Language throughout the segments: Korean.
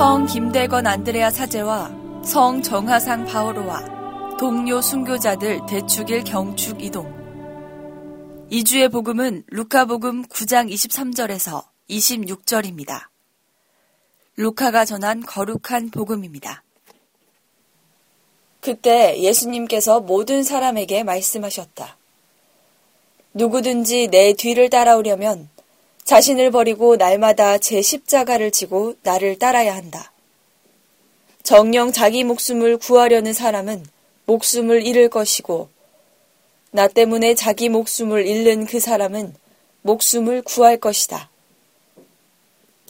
김대건 안드레아 사제와 성 정하상 바오로와 동료 순교자들 대축일 경축 이동. 2주의 복음은 루카복음 9장 23절에서 26절입니다. 루카가 전한 거룩한 복음입니다. 그때 예수님께서 모든 사람에게 말씀하셨다. 누구든지 내 뒤를 따라오려면 자신을 버리고 날마다 제 십자가를 지고 나를 따라야 한다. 정령 자기 목숨을 구하려는 사람은 목숨을 잃을 것이고 나 때문에 자기 목숨을 잃는 그 사람은 목숨을 구할 것이다.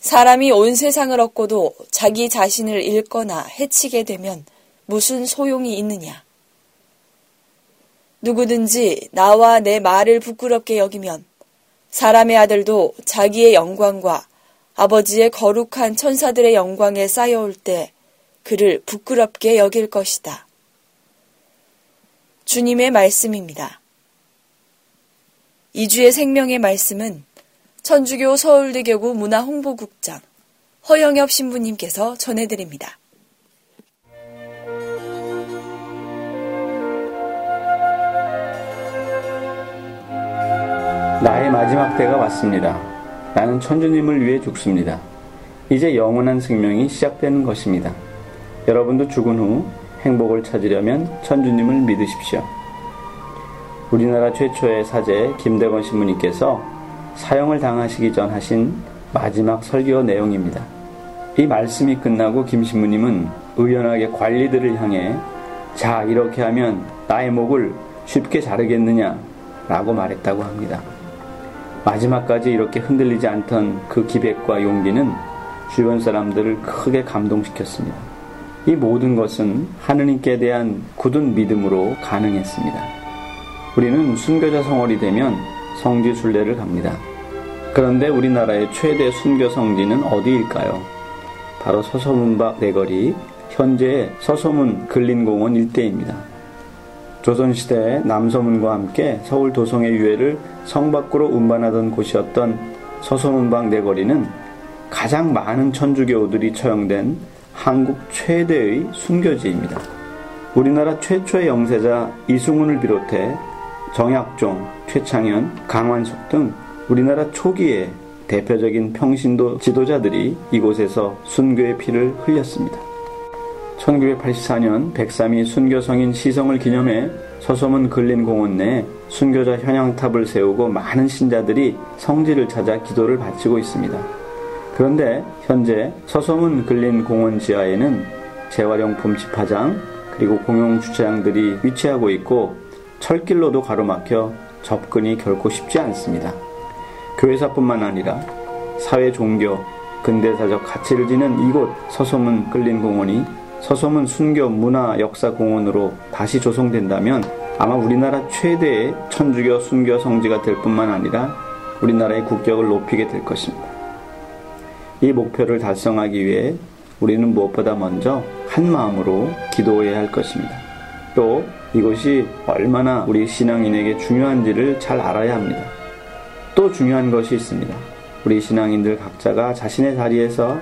사람이 온 세상을 얻고도 자기 자신을 잃거나 해치게 되면 무슨 소용이 있느냐? 누구든지 나와 내 말을 부끄럽게 여기면 사람의 아들도 자기의 영광과 아버지의 거룩한 천사들의 영광에 쌓여올 때 그를 부끄럽게 여길 것이다. 주님의 말씀입니다. 이주의 생명의 말씀은 천주교 서울대교구 문화홍보국장 허영엽 신부님께서 전해드립니다. 나의 마지막 때가 왔습니다. 나는 천주님을 위해 죽습니다. 이제 영원한 생명이 시작되는 것입니다. 여러분도 죽은 후 행복을 찾으려면 천주님을 믿으십시오. 우리나라 최초의 사제 김대건 신부님께서 사형을 당하시기 전 하신 마지막 설교 내용입니다. 이 말씀이 끝나고 김 신부님은 의연하게 관리들을 향해 자, 이렇게 하면 나의 목을 쉽게 자르겠느냐? 라고 말했다고 합니다. 마지막까지 이렇게 흔들리지 않던 그 기백과 용기는 주변 사람들을 크게 감동시켰습니다. 이 모든 것은 하느님께 대한 굳은 믿음으로 가능했습니다. 우리는 순교자 성월이 되면 성지 순례를 갑니다. 그런데 우리나라의 최대 순교 성지는 어디일까요? 바로 서소문박 내거리, 현재 서소문 근린공원 일대입니다. 조선시대 남서문과 함께 서울 도성의 유해를 성 밖으로 운반하던 곳이었던 서소문방 내거리는 가장 많은 천주교들이 처형된 한국 최대의 순교지입니다. 우리나라 최초의 영세자 이승훈을 비롯해 정약종, 최창현, 강완석 등 우리나라 초기의 대표적인 평신도 지도자들이 이곳에서 순교의 피를 흘렸습니다. 1984년 103위 순교성인 시성을 기념해 서소문 근린공원 내 순교자 현양탑을 세우고 많은 신자들이 성지를 찾아 기도를 바치고 있습니다. 그런데 현재 서소문 근린공원 지하에는 재활용품 집화장 그리고 공용 주차장들이 위치하고 있고 철길로도 가로막혀 접근이 결코 쉽지 않습니다. 교회사뿐만 아니라 사회 종교, 근대사적 가치를 지닌 이곳 서소문 근린공원이 서소문 순교 문화 역사 공원으로 다시 조성된다면 아마 우리나라 최대의 천주교 순교 성지가 될 뿐만 아니라 우리나라의 국격을 높이게 될 것입니다. 이 목표를 달성하기 위해 우리는 무엇보다 먼저 한 마음으로 기도해야 할 것입니다. 또 이것이 얼마나 우리 신앙인에게 중요한지를 잘 알아야 합니다. 또 중요한 것이 있습니다. 우리 신앙인들 각자가 자신의 자리에서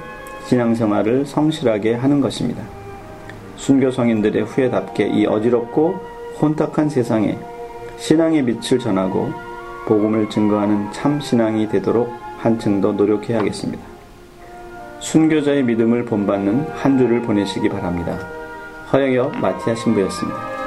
신앙생활을 성실하게 하는 것입니다. 순교 성인들의 후회답게 이 어지럽고 혼탁한 세상에 신앙의 빛을 전하고 복음을 증거하는 참 신앙이 되도록 한층 더 노력해야겠습니다. 순교자의 믿음을 본받는 한 주를 보내시기 바랍니다. 허영엽 마티아 신부였습니다.